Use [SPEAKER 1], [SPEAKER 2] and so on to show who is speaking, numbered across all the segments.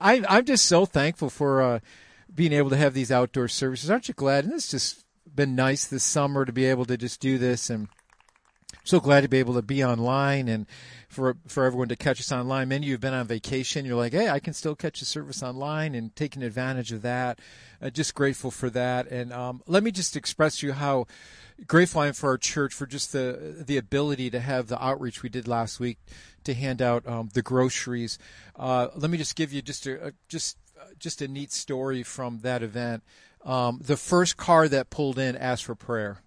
[SPEAKER 1] I, I'm just so thankful for uh, being able to have these outdoor services. Aren't you glad? And it's just been nice this summer to be able to just do this and so glad to be able to be online and for for everyone to catch us online. Many of you have been on vacation. You're like, hey, I can still catch a service online and taking advantage of that. Uh, just grateful for that. And um, let me just express to you how grateful I am for our church for just the the ability to have the outreach we did last week to hand out um, the groceries. Uh, let me just give you just a, a just just a neat story from that event. Um, the first car that pulled in asked for prayer,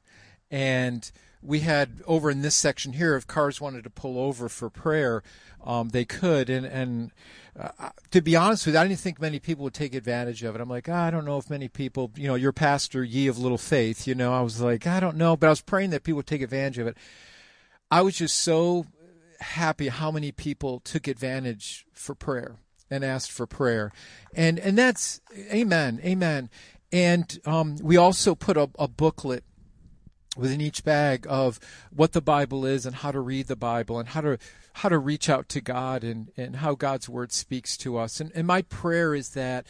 [SPEAKER 1] and we had over in this section here, if cars wanted to pull over for prayer, um, they could. And and uh, to be honest with you, I didn't think many people would take advantage of it. I'm like, oh, I don't know if many people, you know, your pastor, ye of little faith, you know, I was like, I don't know, but I was praying that people would take advantage of it. I was just so happy how many people took advantage for prayer and asked for prayer, and and that's amen, amen. And um, we also put a, a booklet within each bag of what the Bible is and how to read the Bible and how to how to reach out to God and, and how God's word speaks to us. And, and my prayer is that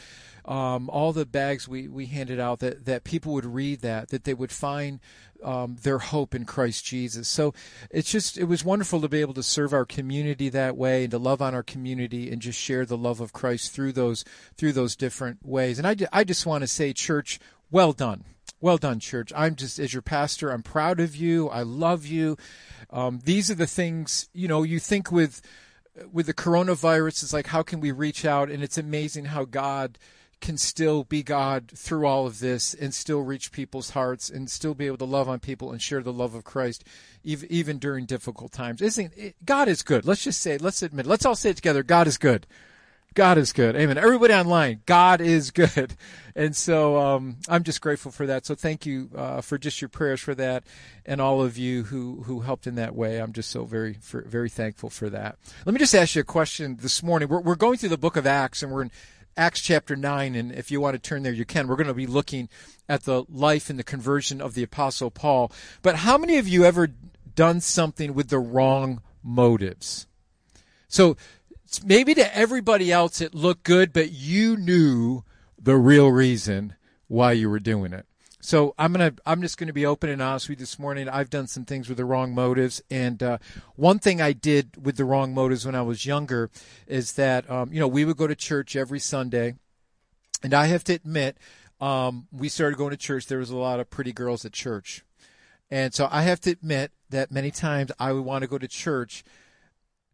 [SPEAKER 1] um, all the bags we, we handed out that, that people would read that, that they would find um, their hope in Christ Jesus. So it's just it was wonderful to be able to serve our community that way and to love on our community and just share the love of Christ through those through those different ways. And I, I just want to say, church, well done well done, church. I'm just, as your pastor, I'm proud of you. I love you. Um, these are the things, you know, you think with, with the coronavirus, it's like, how can we reach out? And it's amazing how God can still be God through all of this and still reach people's hearts and still be able to love on people and share the love of Christ even, even during difficult times. Isn't it, God is good. Let's just say, let's admit, let's all say it together. God is good. God is good. Amen. Everybody online, God is good. And so um, I'm just grateful for that. So thank you uh, for just your prayers for that and all of you who, who helped in that way. I'm just so very, very thankful for that. Let me just ask you a question this morning. We're, we're going through the book of Acts and we're in Acts chapter 9. And if you want to turn there, you can. We're going to be looking at the life and the conversion of the Apostle Paul. But how many of you ever done something with the wrong motives? So maybe to everybody else it looked good, but you knew the real reason why you were doing it. So I'm gonna I'm just gonna be open and honest with you this morning. I've done some things with the wrong motives, and uh, one thing I did with the wrong motives when I was younger is that um, you know we would go to church every Sunday, and I have to admit um, we started going to church. There was a lot of pretty girls at church, and so I have to admit that many times I would want to go to church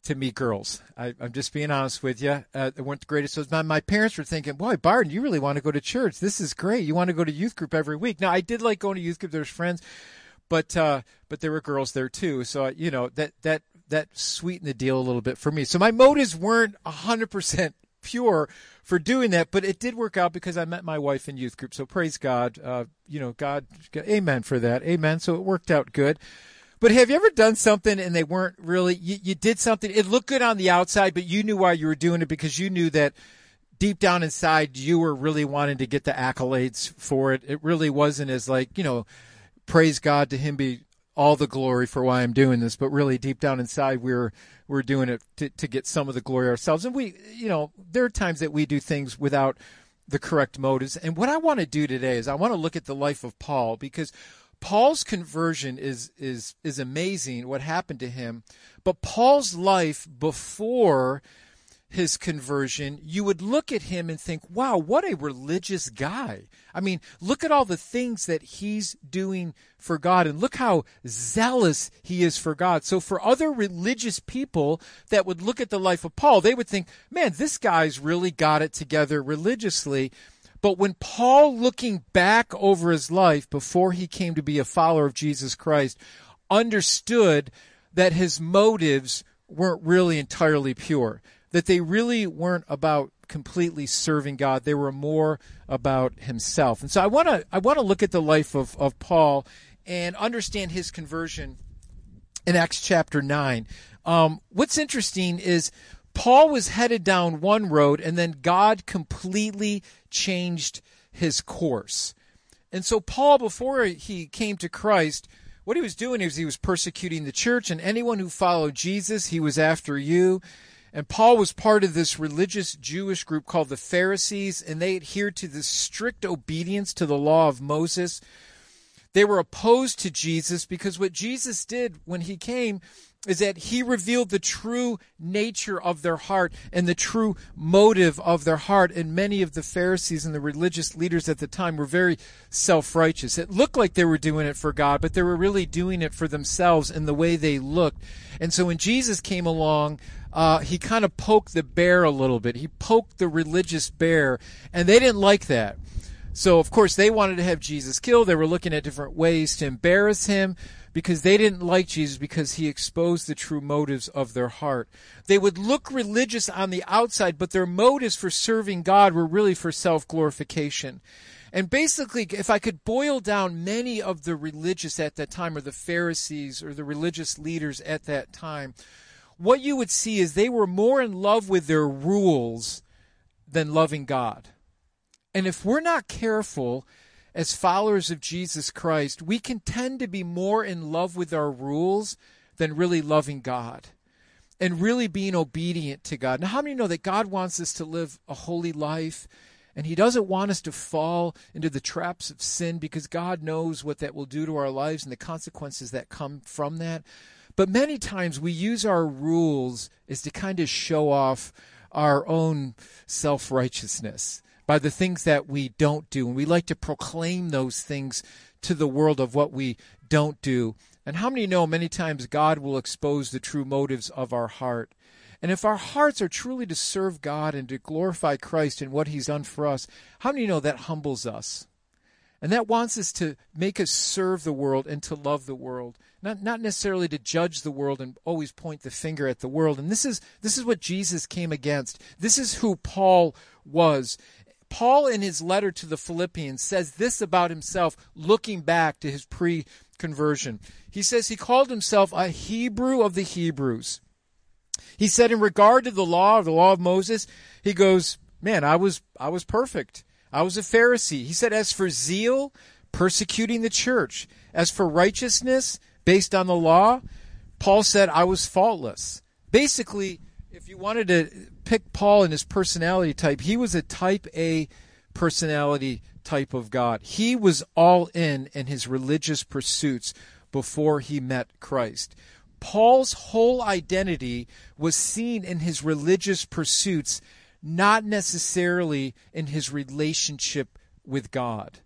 [SPEAKER 1] to meet girls. I, am just being honest with you. Uh, went to greatest. So my, my parents were thinking, boy, Barden, you really want to go to church. This is great. You want to go to youth group every week. Now, I did like going to youth group. There's friends, but, uh, but there were girls there too. So, you know, that, that, that sweetened the deal a little bit for me. So my motives weren't hundred percent pure for doing that, but it did work out because I met my wife in youth group. So praise God. Uh, you know, God, amen for that. Amen. So it worked out good. But have you ever done something and they weren't really, you, you did something, it looked good on the outside, but you knew why you were doing it because you knew that deep down inside you were really wanting to get the accolades for it. It really wasn't as like, you know, praise God to him be all the glory for why I'm doing this, but really deep down inside we're we're doing it to, to get some of the glory ourselves. And we, you know, there are times that we do things without the correct motives. And what I want to do today is I want to look at the life of Paul because Paul's conversion is is is amazing what happened to him, but Paul's life before his conversion, you would look at him and think, wow, what a religious guy. I mean, look at all the things that he's doing for God and look how zealous he is for God. So for other religious people that would look at the life of Paul, they would think, man, this guy's really got it together religiously. But when Paul, looking back over his life before he came to be a follower of Jesus Christ, understood that his motives weren't really entirely pure, that they really weren't about completely serving God. They were more about himself. And so I want to I want to look at the life of, of Paul and understand his conversion in Acts chapter 9. Um, what's interesting is Paul was headed down one road and then God completely changed his course. And so Paul, before he came to Christ, what he was doing is he was persecuting the church and anyone who followed Jesus, he was after you. And Paul was part of this religious Jewish group called the Pharisees, and they adhered to this strict obedience to the law of Moses. They were opposed to Jesus because what Jesus did when he came is that he revealed the true nature of their heart and the true motive of their heart. And many of the Pharisees and the religious leaders at the time were very self righteous. It looked like they were doing it for God, but they were really doing it for themselves in the way they looked. And so when Jesus came along, uh, he kind of poked the bear a little bit. He poked the religious bear, and they didn't like that. So, of course, they wanted to have Jesus killed. They were looking at different ways to embarrass him because they didn't like Jesus because he exposed the true motives of their heart. They would look religious on the outside, but their motives for serving God were really for self glorification. And basically, if I could boil down many of the religious at that time, or the Pharisees, or the religious leaders at that time, what you would see is they were more in love with their rules than loving God. And if we're not careful, as followers of Jesus Christ, we can tend to be more in love with our rules than really loving God and really being obedient to God. Now, how many know that God wants us to live a holy life? And He doesn't want us to fall into the traps of sin because God knows what that will do to our lives and the consequences that come from that. But many times we use our rules as to kind of show off our own self righteousness by the things that we don't do. And we like to proclaim those things to the world of what we don't do. And how many know many times God will expose the true motives of our heart? And if our hearts are truly to serve God and to glorify Christ and what He's done for us, how many know that humbles us? And that wants us to make us serve the world and to love the world. Not, not necessarily to judge the world and always point the finger at the world. And this is, this is what Jesus came against. This is who Paul was. Paul, in his letter to the Philippians, says this about himself, looking back to his pre conversion. He says he called himself a Hebrew of the Hebrews. He said, in regard to the law, the law of Moses, he goes, Man, I was, I was perfect. I was a Pharisee. He said, As for zeal, persecuting the church. As for righteousness, based on the law, Paul said, I was faultless. Basically, if you wanted to pick Paul and his personality type, he was a type A personality type of God. He was all in in his religious pursuits before he met Christ. Paul's whole identity was seen in his religious pursuits, not necessarily in his relationship with God.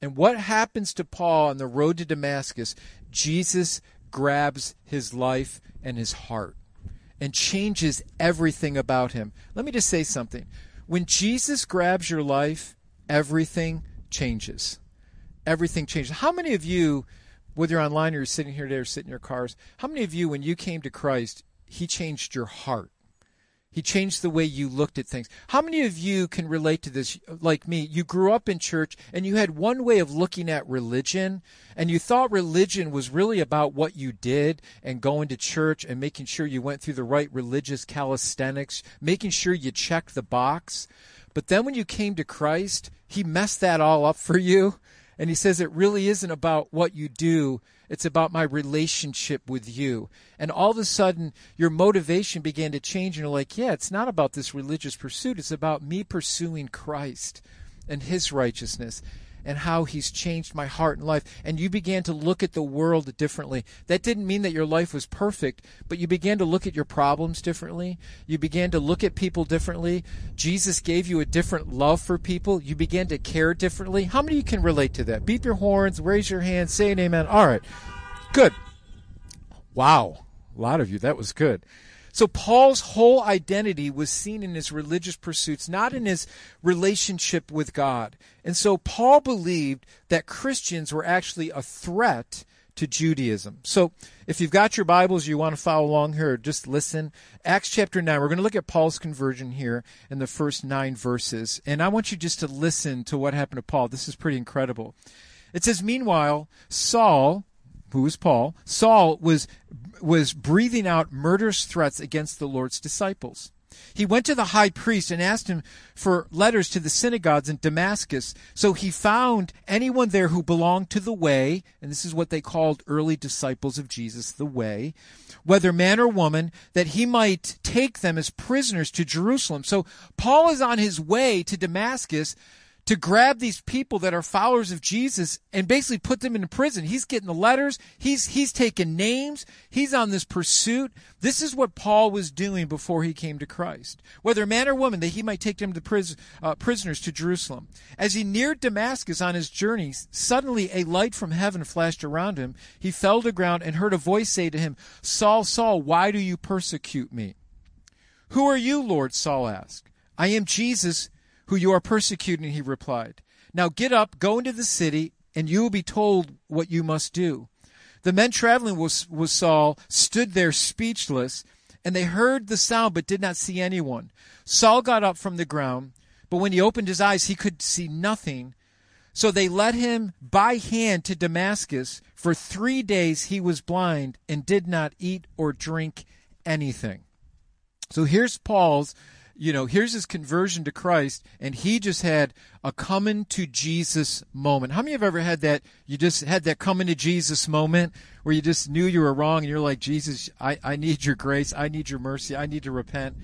[SPEAKER 1] And what happens to Paul on the road to Damascus? Jesus grabs his life and his heart and changes everything about him. Let me just say something. When Jesus grabs your life, everything changes. Everything changes. How many of you, whether you're online or you're sitting here today or sitting in your cars, how many of you, when you came to Christ, He changed your heart? He changed the way you looked at things. How many of you can relate to this like me? You grew up in church and you had one way of looking at religion, and you thought religion was really about what you did and going to church and making sure you went through the right religious calisthenics, making sure you checked the box. But then when you came to Christ, He messed that all up for you. And He says it really isn't about what you do, it's about my relationship with you. And all of a sudden, your motivation began to change, and you're like, yeah, it's not about this religious pursuit. It's about me pursuing Christ and His righteousness and how He's changed my heart and life. And you began to look at the world differently. That didn't mean that your life was perfect, but you began to look at your problems differently. You began to look at people differently. Jesus gave you a different love for people. You began to care differently. How many of you can relate to that? Beep your horns, raise your hand, say an amen. All right. Good. Wow. A lot of you. That was good. So Paul's whole identity was seen in his religious pursuits, not in his relationship with God. And so Paul believed that Christians were actually a threat to Judaism. So if you've got your Bibles, you want to follow along here, just listen. Acts chapter 9, we're going to look at Paul's conversion here in the first nine verses. And I want you just to listen to what happened to Paul. This is pretty incredible. It says, Meanwhile, Saul, who was Paul, Saul was was breathing out murderous threats against the Lord's disciples. he went to the high priest and asked him for letters to the synagogues in Damascus. So he found anyone there who belonged to the way, and this is what they called early disciples of Jesus, the way, whether man or woman, that he might take them as prisoners to Jerusalem. So Paul is on his way to Damascus to grab these people that are followers of Jesus and basically put them into prison. He's getting the letters. He's, he's taking names. He's on this pursuit. This is what Paul was doing before he came to Christ. Whether man or woman, that he might take them to prison, uh, prisoners to Jerusalem. As he neared Damascus on his journey, suddenly a light from heaven flashed around him. He fell to the ground and heard a voice say to him, Saul, Saul, why do you persecute me? Who are you, Lord? Saul asked. I am Jesus who you are persecuting, he replied. Now get up, go into the city, and you will be told what you must do. The men traveling with, with Saul stood there speechless, and they heard the sound but did not see anyone. Saul got up from the ground, but when he opened his eyes, he could see nothing. So they led him by hand to Damascus. For three days he was blind and did not eat or drink anything. So here's Paul's you know, here's his conversion to Christ, and he just had a coming to Jesus moment. How many have ever had that? You just had that coming to Jesus moment where you just knew you were wrong, and you're like, Jesus, I, I need your grace, I need your mercy, I need to repent.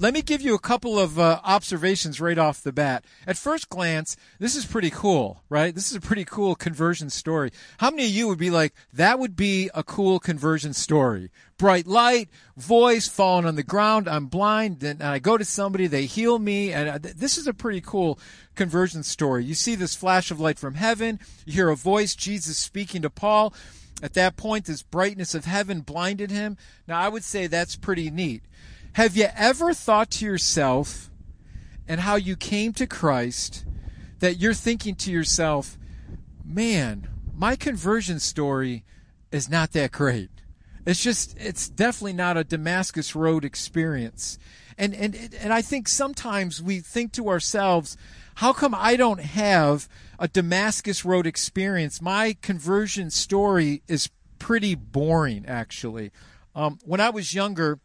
[SPEAKER 1] Let me give you a couple of uh, observations right off the bat. At first glance, this is pretty cool, right? This is a pretty cool conversion story. How many of you would be like, that would be a cool conversion story? Bright light, voice falling on the ground, I'm blind, and I go to somebody, they heal me, and uh, this is a pretty cool conversion story. You see this flash of light from heaven, you hear a voice, Jesus speaking to Paul. At that point, this brightness of heaven blinded him. Now, I would say that's pretty neat. Have you ever thought to yourself and how you came to Christ that you're thinking to yourself, man, my conversion story is not that great. It's just, it's definitely not a Damascus Road experience. And, and, and I think sometimes we think to ourselves, how come I don't have a Damascus Road experience? My conversion story is pretty boring, actually. Um, when I was younger,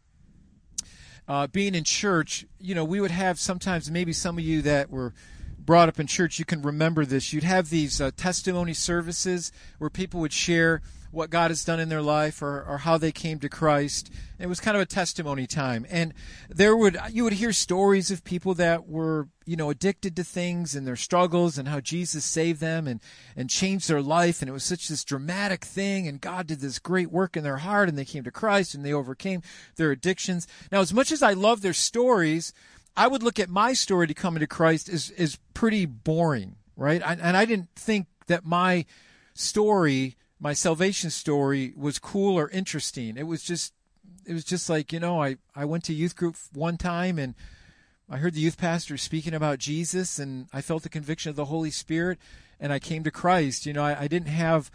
[SPEAKER 1] uh, being in church, you know, we would have sometimes maybe some of you that were brought up in church, you can remember this. You'd have these uh, testimony services where people would share what God has done in their life or, or how they came to Christ. It was kind of a testimony time. And there would, you would hear stories of people that were, you know, addicted to things and their struggles and how Jesus saved them and, and changed their life. And it was such this dramatic thing. And God did this great work in their heart and they came to Christ and they overcame their addictions. Now, as much as I love their stories, I would look at my story to coming to Christ as, as pretty boring, right? I, and I didn't think that my story my salvation story was cool or interesting. It was just it was just like, you know, I, I went to youth group one time and I heard the youth pastor speaking about Jesus and I felt the conviction of the Holy Spirit and I came to Christ. You know, I, I didn't have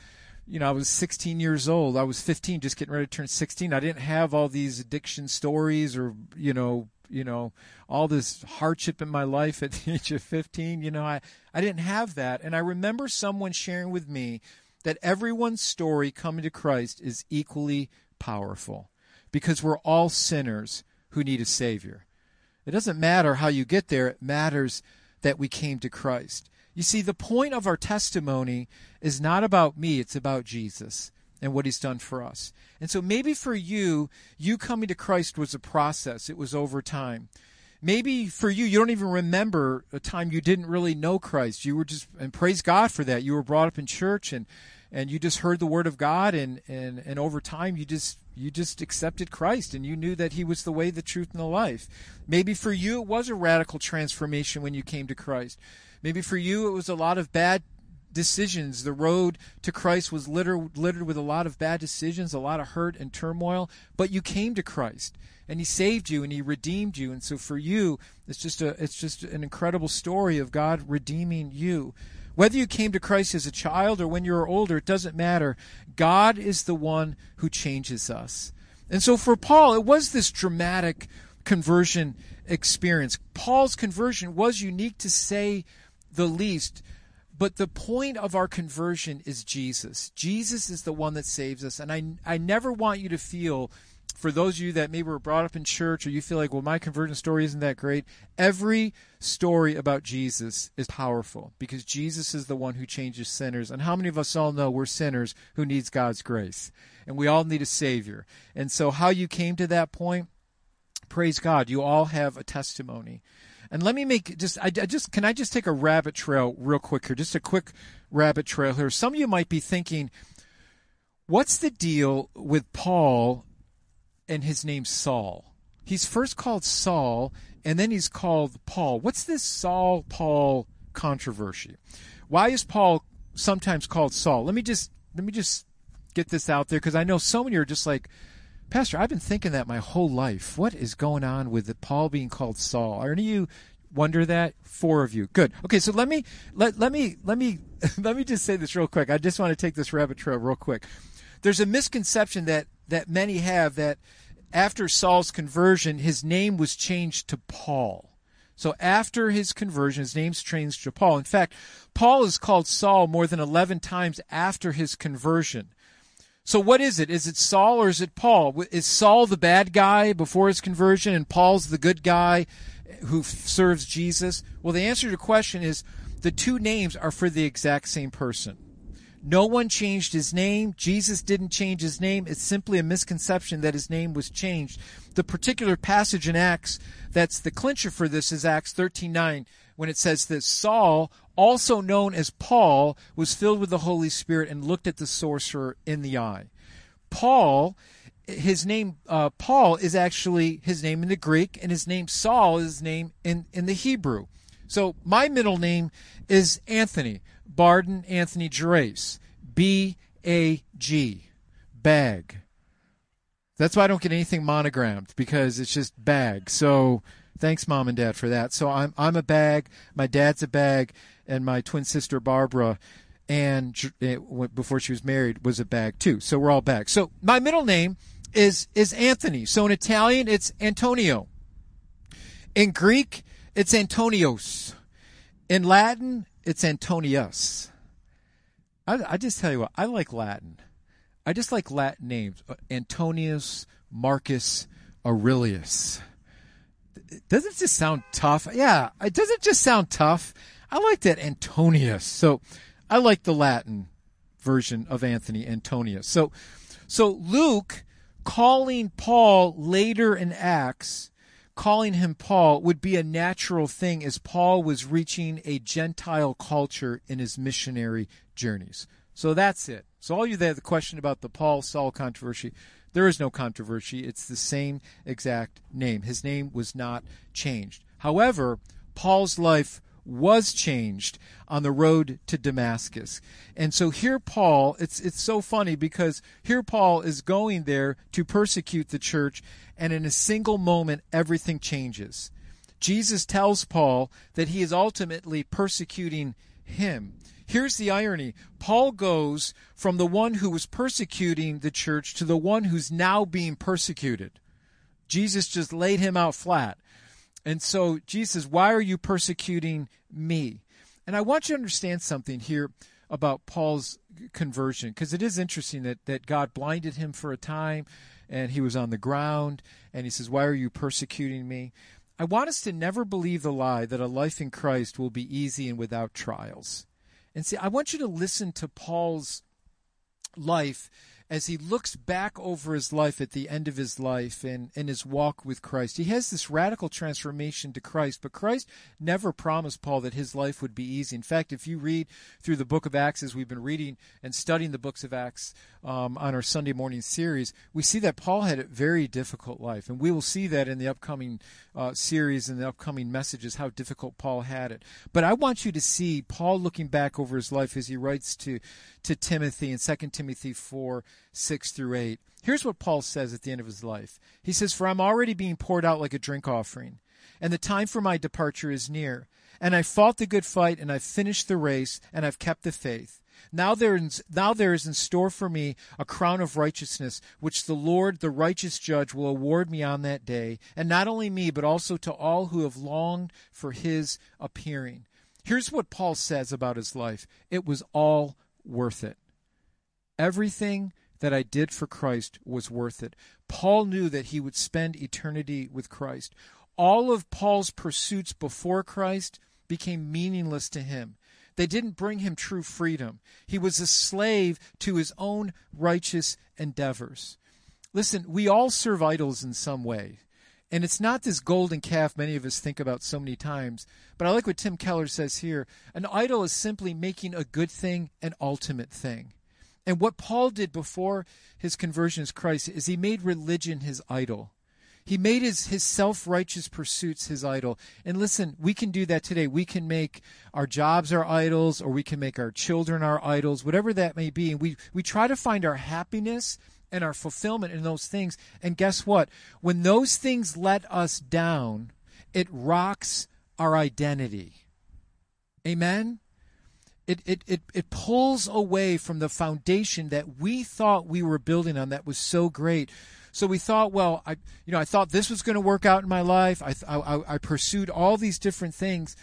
[SPEAKER 1] you know, I was 16 years old. I was 15, just getting ready to turn 16. I didn't have all these addiction stories or, you know, you know, all this hardship in my life at the age of 15. You know, I, I didn't have that. And I remember someone sharing with me that everyone's story coming to Christ is equally powerful because we're all sinners who need a Savior. It doesn't matter how you get there, it matters that we came to Christ. You see, the point of our testimony is not about me, it's about Jesus and what he's done for us. And so maybe for you, you coming to Christ was a process, it was over time. Maybe for you, you don't even remember a time you didn't really know Christ. You were just, and praise God for that. You were brought up in church and, and you just heard the word of God and, and, and over time you just, you just accepted Christ and you knew that he was the way, the truth, and the life. Maybe for you, it was a radical transformation when you came to Christ. Maybe for you, it was a lot of bad decisions. The road to Christ was littered, littered with a lot of bad decisions, a lot of hurt and turmoil, but you came to Christ and he saved you and he redeemed you. And so for you, it's just a it's just an incredible story of God redeeming you. Whether you came to Christ as a child or when you were older, it doesn't matter. God is the one who changes us. And so for Paul, it was this dramatic conversion experience. Paul's conversion was unique to say the least. But the point of our conversion is Jesus. Jesus is the one that saves us. And I, I never want you to feel for those of you that maybe were brought up in church or you feel like, well, my conversion story isn't that great, every story about Jesus is powerful because Jesus is the one who changes sinners. And how many of us all know we're sinners who needs God's grace? And we all need a Savior. And so, how you came to that point, praise God, you all have a testimony. And let me make just I, I, just can I just take a rabbit trail real quick here, just a quick rabbit trail here. Some of you might be thinking, what's the deal with Paul and his name's Saul. He's first called Saul, and then he's called Paul. What's this Saul Paul controversy? Why is Paul sometimes called Saul? Let me just let me just get this out there because I know so many are just like, Pastor, I've been thinking that my whole life. What is going on with Paul being called Saul? Are any of you wonder that? Four of you. Good. Okay, so let me let let me let me let me just say this real quick. I just want to take this rabbit trail real quick. There's a misconception that that many have that after Saul's conversion, his name was changed to Paul. So after his conversion, his name's changed to Paul. In fact, Paul is called Saul more than 11 times after his conversion. So what is it? Is it Saul or is it Paul? Is Saul the bad guy before his conversion and Paul's the good guy who serves Jesus? Well, the answer to the question is the two names are for the exact same person. No one changed his name. Jesus didn't change his name. It's simply a misconception that his name was changed. The particular passage in Acts that's the clincher for this is Acts 13:9 when it says that Saul, also known as Paul, was filled with the Holy Spirit and looked at the sorcerer in the eye. Paul his name uh, Paul is actually his name in the Greek, and his name Saul is his name in, in the Hebrew. So my middle name is Anthony. Barden Anthony Gerace. B A G. Bag. That's why I don't get anything monogrammed because it's just bag. So thanks, mom and dad, for that. So I'm I'm a bag. My dad's a bag, and my twin sister Barbara, and eh, before she was married, was a bag too. So we're all bags. So my middle name is is Anthony. So in Italian, it's Antonio. In Greek, it's Antonios. In Latin, it's Antonius. I, I just tell you what, I like Latin. I just like Latin names. Uh, Antonius, Marcus, Aurelius. Doesn't just sound tough? Yeah, it doesn't just sound tough. I like that Antonius. So I like the Latin version of Anthony Antonius. So so Luke calling Paul later in Acts calling him Paul would be a natural thing as Paul was reaching a Gentile culture in his missionary journeys. So that's it. So, all you that have the question about the Paul Saul controversy, there is no controversy. It's the same exact name. His name was not changed. However, Paul's life was changed on the road to Damascus. And so here Paul, it's it's so funny because here Paul is going there to persecute the church and in a single moment everything changes. Jesus tells Paul that he is ultimately persecuting him. Here's the irony. Paul goes from the one who was persecuting the church to the one who's now being persecuted. Jesus just laid him out flat. And so Jesus, why are you persecuting me? And I want you to understand something here about Paul's conversion, because it is interesting that, that God blinded him for a time and he was on the ground and he says, Why are you persecuting me? I want us to never believe the lie that a life in Christ will be easy and without trials. And see, I want you to listen to Paul's life as he looks back over his life at the end of his life and, and his walk with Christ, he has this radical transformation to Christ. But Christ never promised Paul that his life would be easy. In fact, if you read through the book of Acts, as we've been reading and studying the books of Acts um, on our Sunday morning series, we see that Paul had a very difficult life. And we will see that in the upcoming uh, series and the upcoming messages, how difficult Paul had it. But I want you to see Paul looking back over his life as he writes to, to Timothy in 2 Timothy 4 6 through 8. Here's what Paul says at the end of his life. He says, For I'm already being poured out like a drink offering, and the time for my departure is near. And I fought the good fight, and I've finished the race, and I've kept the faith. Now there, is, now there is in store for me a crown of righteousness, which the Lord, the righteous judge, will award me on that day, and not only me, but also to all who have longed for his appearing. Here's what Paul says about his life it was all worth it. Everything that I did for Christ was worth it. Paul knew that he would spend eternity with Christ. All of Paul's pursuits before Christ became meaningless to him. They didn't bring him true freedom. He was a slave to his own righteous endeavors. Listen, we all serve idols in some way. And it's not this golden calf many of us think about so many times. But I like what Tim Keller says here. An idol is simply making a good thing an ultimate thing. And what Paul did before his conversion as Christ is he made religion his idol. He made his, his self righteous pursuits his idol. And listen, we can do that today. We can make our jobs our idols, or we can make our children our idols, whatever that may be. And we, we try to find our happiness and our fulfillment in those things. And guess what? When those things let us down, it rocks our identity. Amen? It, it, it, it pulls away from the foundation that we thought we were building on that was so great. So we thought, well, I, you know, I thought this was going to work out in my life. I, I, I pursued all these different things.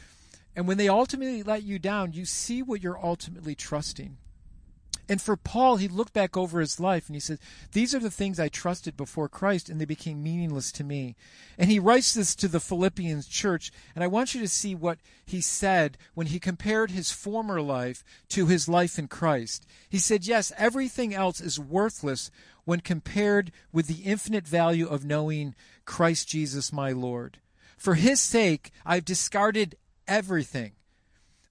[SPEAKER 1] And when they ultimately let you down, you see what you're ultimately trusting. And for Paul, he looked back over his life and he said, These are the things I trusted before Christ, and they became meaningless to me. And he writes this to the Philippians church, and I want you to see what he said when he compared his former life to his life in Christ. He said, Yes, everything else is worthless when compared with the infinite value of knowing Christ Jesus my Lord. For his sake, I've discarded everything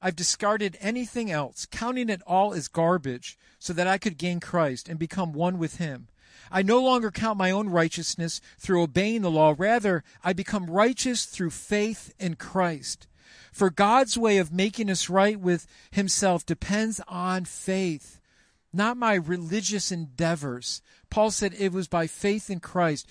[SPEAKER 1] I've discarded anything else, counting it all as garbage, so that I could gain Christ and become one with Him. I no longer count my own righteousness through obeying the law. Rather, I become righteous through faith in Christ. For God's way of making us right with Himself depends on faith, not my religious endeavors. Paul said it was by faith in Christ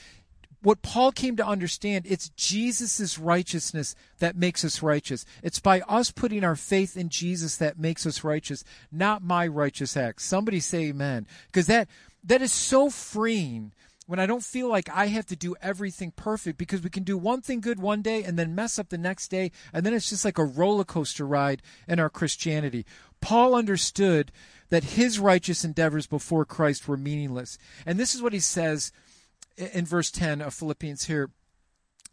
[SPEAKER 1] what Paul came to understand, it's Jesus' righteousness that makes us righteous. It's by us putting our faith in Jesus that makes us righteous, not my righteous acts. Somebody say amen. Because that, that is so freeing when I don't feel like I have to do everything perfect because we can do one thing good one day and then mess up the next day. And then it's just like a roller coaster ride in our Christianity. Paul understood that his righteous endeavors before Christ were meaningless. And this is what he says in verse 10 of Philippians here.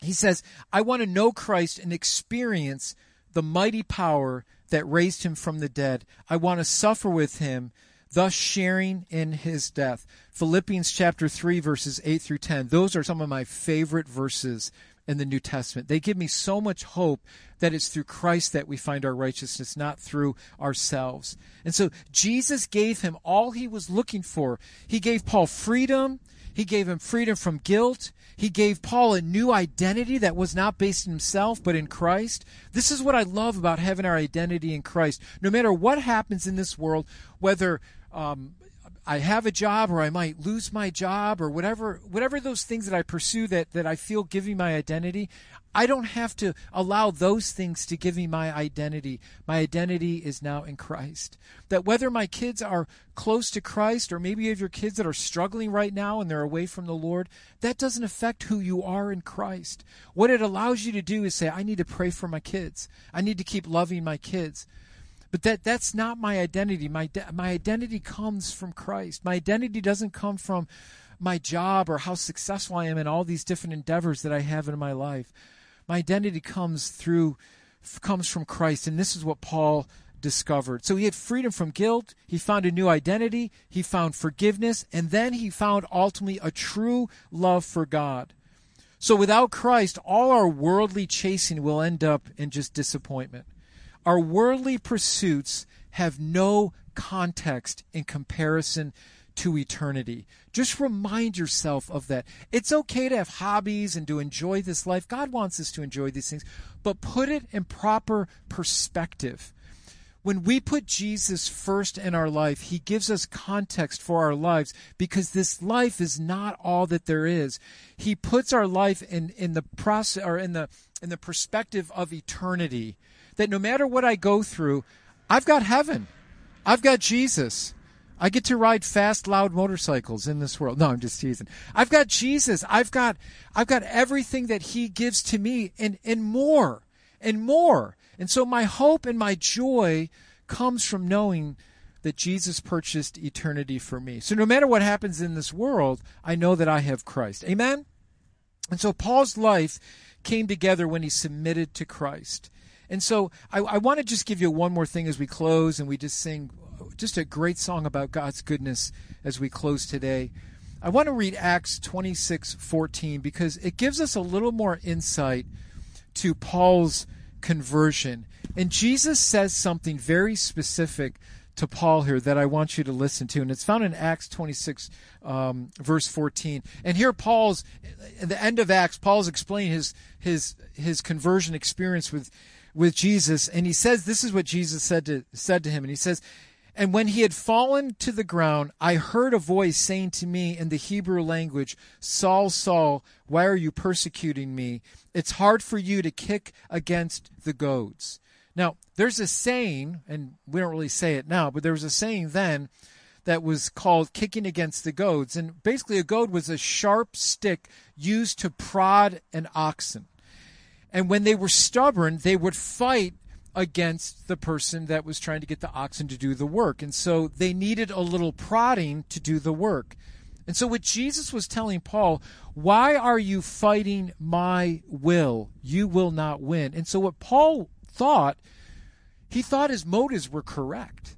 [SPEAKER 1] He says, I want to know Christ and experience the mighty power that raised him from the dead. I want to suffer with him, thus sharing in his death. Philippians chapter 3, verses 8 through 10. Those are some of my favorite verses in the New Testament. They give me so much hope that it's through Christ that we find our righteousness, not through ourselves. And so Jesus gave him all he was looking for. He gave Paul freedom. He gave him freedom from guilt. He gave Paul a new identity that was not based in himself, but in Christ. This is what I love about having our identity in Christ. No matter what happens in this world, whether um, I have a job or I might lose my job or whatever whatever those things that I pursue that, that I feel give me my identity, I don't have to allow those things to give me my identity. My identity is now in Christ. That whether my kids are close to Christ or maybe you have your kids that are struggling right now and they're away from the Lord, that doesn't affect who you are in Christ. What it allows you to do is say, I need to pray for my kids. I need to keep loving my kids. But that that's not my identity. My my identity comes from Christ. My identity doesn't come from my job or how successful I am in all these different endeavors that I have in my life. My identity comes through comes from Christ, and this is what Paul discovered. So he had freedom from guilt, he found a new identity, he found forgiveness, and then he found ultimately a true love for God. So without Christ, all our worldly chasing will end up in just disappointment. Our worldly pursuits have no context in comparison to eternity. Just remind yourself of that. It's okay to have hobbies and to enjoy this life. God wants us to enjoy these things, but put it in proper perspective. When we put Jesus first in our life, he gives us context for our lives because this life is not all that there is. He puts our life in, in the process or in the in the perspective of eternity. That no matter what I go through, I've got heaven. I've got Jesus. I get to ride fast, loud motorcycles in this world. No, I'm just teasing. I've got Jesus. I've got, I've got everything that He gives to me, and and more, and more. And so my hope and my joy comes from knowing that Jesus purchased eternity for me. So no matter what happens in this world, I know that I have Christ. Amen? And so Paul's life came together when he submitted to Christ. And so I, I want to just give you one more thing as we close and we just sing just a great song about God's goodness as we close today. I want to read Acts 26 14 because it gives us a little more insight to Paul's conversion. And Jesus says something very specific to Paul here that I want you to listen to. And it's found in Acts 26, um, verse 14. And here Paul's, at the end of Acts, Paul's explaining his, his, his conversion experience with, with Jesus. And he says, this is what Jesus said to, said to him. And he says, and when he had fallen to the ground, I heard a voice saying to me in the Hebrew language, Saul, Saul, why are you persecuting me? It's hard for you to kick against the goads. Now, there's a saying, and we don't really say it now, but there was a saying then that was called kicking against the goads. And basically, a goad was a sharp stick used to prod an oxen. And when they were stubborn, they would fight against the person that was trying to get the oxen to do the work. And so they needed a little prodding to do the work. And so, what Jesus was telling Paul, why are you fighting my will? You will not win. And so, what Paul thought, he thought his motives were correct.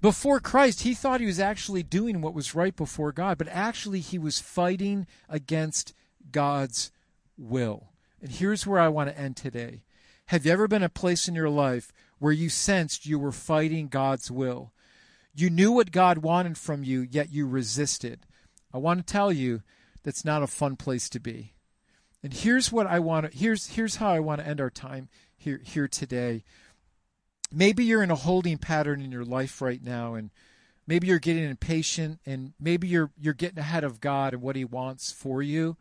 [SPEAKER 1] Before Christ, he thought he was actually doing what was right before God, but actually he was fighting against God's will. And here's where I want to end today. Have you ever been a place in your life where you sensed you were fighting God's will? You knew what God wanted from you, yet you resisted. I want to tell you that's not a fun place to be. And here's what I want to here's here's how I want to end our time here here today. Maybe you're in a holding pattern in your life right now and maybe you're getting impatient and maybe you're you're getting ahead of God and what he wants for you.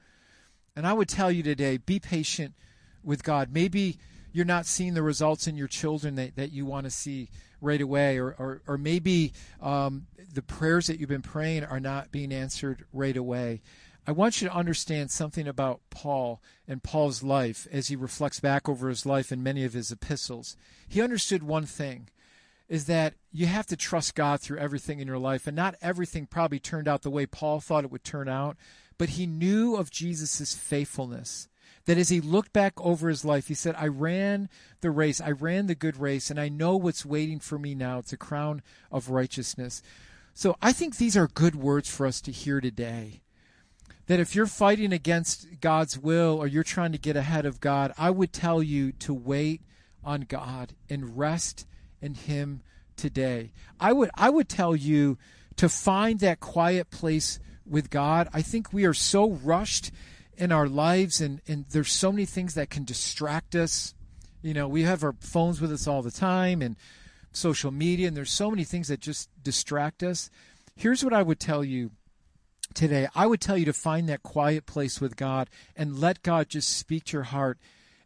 [SPEAKER 1] And I would tell you today, be patient with God. Maybe you're not seeing the results in your children that, that you want to see right away, or, or, or maybe um, the prayers that you've been praying are not being answered right away. I want you to understand something about Paul and Paul's life as he reflects back over his life in many of his epistles. He understood one thing is that you have to trust God through everything in your life. And not everything probably turned out the way Paul thought it would turn out, but he knew of Jesus' faithfulness. That as he looked back over his life, he said, I ran the race, I ran the good race, and I know what's waiting for me now. It's a crown of righteousness. So I think these are good words for us to hear today that if you're fighting against God's will or you're trying to get ahead of God, I would tell you to wait on God and rest in him today. I would I would tell you to find that quiet place with God. I think we are so rushed in our lives and, and there's so many things that can distract us. You know, we have our phones with us all the time and social media and there's so many things that just distract us. Here's what I would tell you today, I would tell you to find that quiet place with God and let God just speak to your heart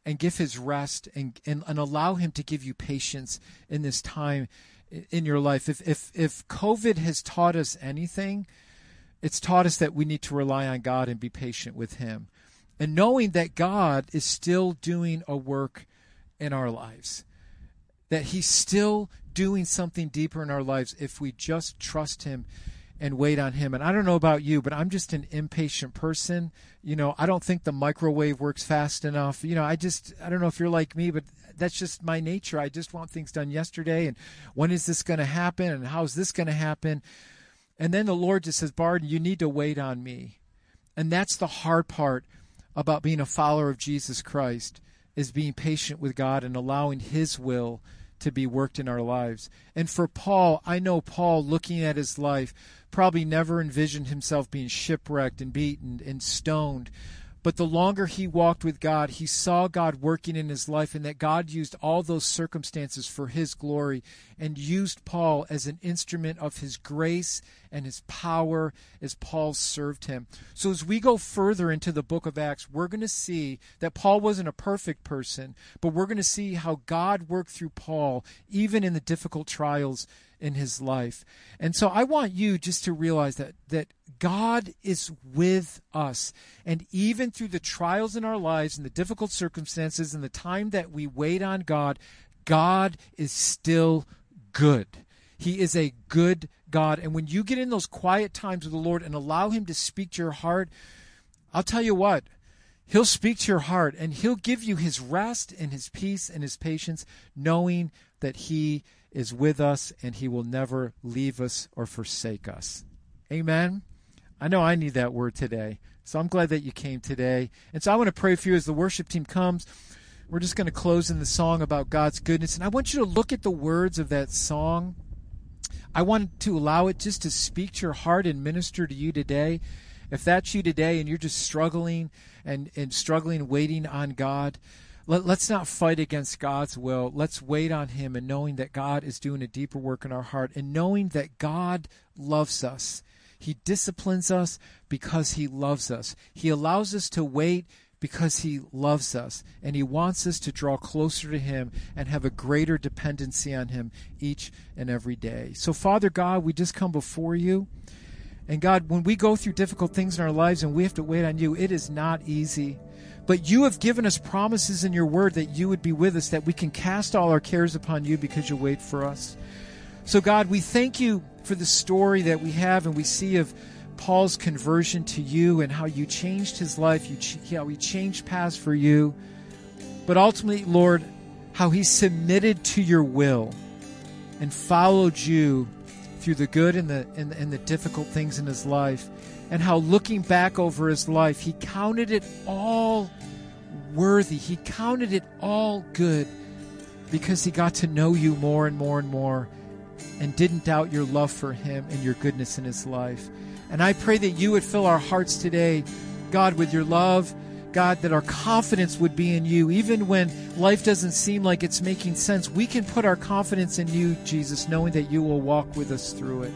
[SPEAKER 1] and give his rest and, and, and allow him to give you patience in this time in your life. If, if, if COVID has taught us anything, it's taught us that we need to rely on God and be patient with him. And knowing that God is still doing a work in our lives, that he's still doing something deeper in our lives if we just trust him and wait on him. And I don't know about you, but I'm just an impatient person. You know, I don't think the microwave works fast enough. You know, I just, I don't know if you're like me, but that's just my nature. I just want things done yesterday. And when is this going to happen? And how is this going to happen? And then the Lord just says, Barden, you need to wait on me. And that's the hard part about being a follower of Jesus Christ is being patient with God and allowing his will to be worked in our lives. And for Paul, I know Paul looking at his life probably never envisioned himself being shipwrecked and beaten and stoned. But the longer he walked with God, he saw God working in his life and that God used all those circumstances for his glory and used Paul as an instrument of his grace and his power as Paul served him. So as we go further into the book of Acts, we're going to see that Paul wasn't a perfect person, but we're going to see how God worked through Paul even in the difficult trials in his life. And so I want you just to realize that that God is with us. And even through the trials in our lives and the difficult circumstances and the time that we wait on God, God is still good. He is a good God. And when you get in those quiet times with the Lord and allow Him to speak to your heart, I'll tell you what, He'll speak to your heart and He'll give you His rest and His peace and His patience, knowing that He is with us and He will never leave us or forsake us. Amen. I know I need that word today. So I'm glad that you came today. And so I want to pray for you as the worship team comes. We're just going to close in the song about God's goodness. And I want you to look at the words of that song. I want to allow it just to speak to your heart and minister to you today. If that's you today and you're just struggling and, and struggling, waiting on God, let, us not fight against God's will. Let's wait on Him and knowing that God is doing a deeper work in our heart and knowing that God loves us he disciplines us because He loves us. He allows us to wait because He loves us. And He wants us to draw closer to Him and have a greater dependency on Him each and every day. So, Father God, we just come before you. And God, when we go through difficult things in our lives and we have to wait on you, it is not easy. But you have given us promises in your word that you would be with us, that we can cast all our cares upon you because you wait for us. So, God, we thank you for the story that we have and we see of Paul's conversion to you and how you changed his life, you how he changed paths for you. But ultimately, Lord, how he submitted to your will and followed you through the good and the, and, and the difficult things in his life. And how looking back over his life, he counted it all worthy. He counted it all good because he got to know you more and more and more and didn't doubt your love for him and your goodness in his life. And I pray that you would fill our hearts today, God, with your love. God, that our confidence would be in you. Even when life doesn't seem like it's making sense, we can put our confidence in you, Jesus, knowing that you will walk with us through it.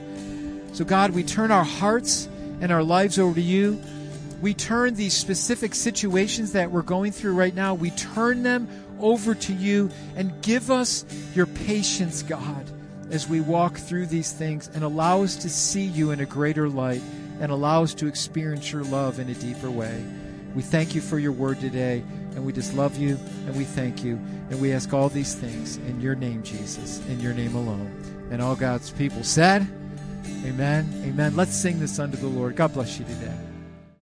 [SPEAKER 1] So, God, we turn our hearts and our lives over to you. We turn these specific situations that we're going through right now, we turn them over to you and give us your patience, God as we walk through these things and allow us to see you in a greater light and allow us to experience your love in a deeper way. We thank you for your word today, and we just love you and we thank you. And we ask all these things in your name, Jesus, in your name alone. And all God's people said, Amen. Amen. Let's sing this unto the Lord. God bless you today.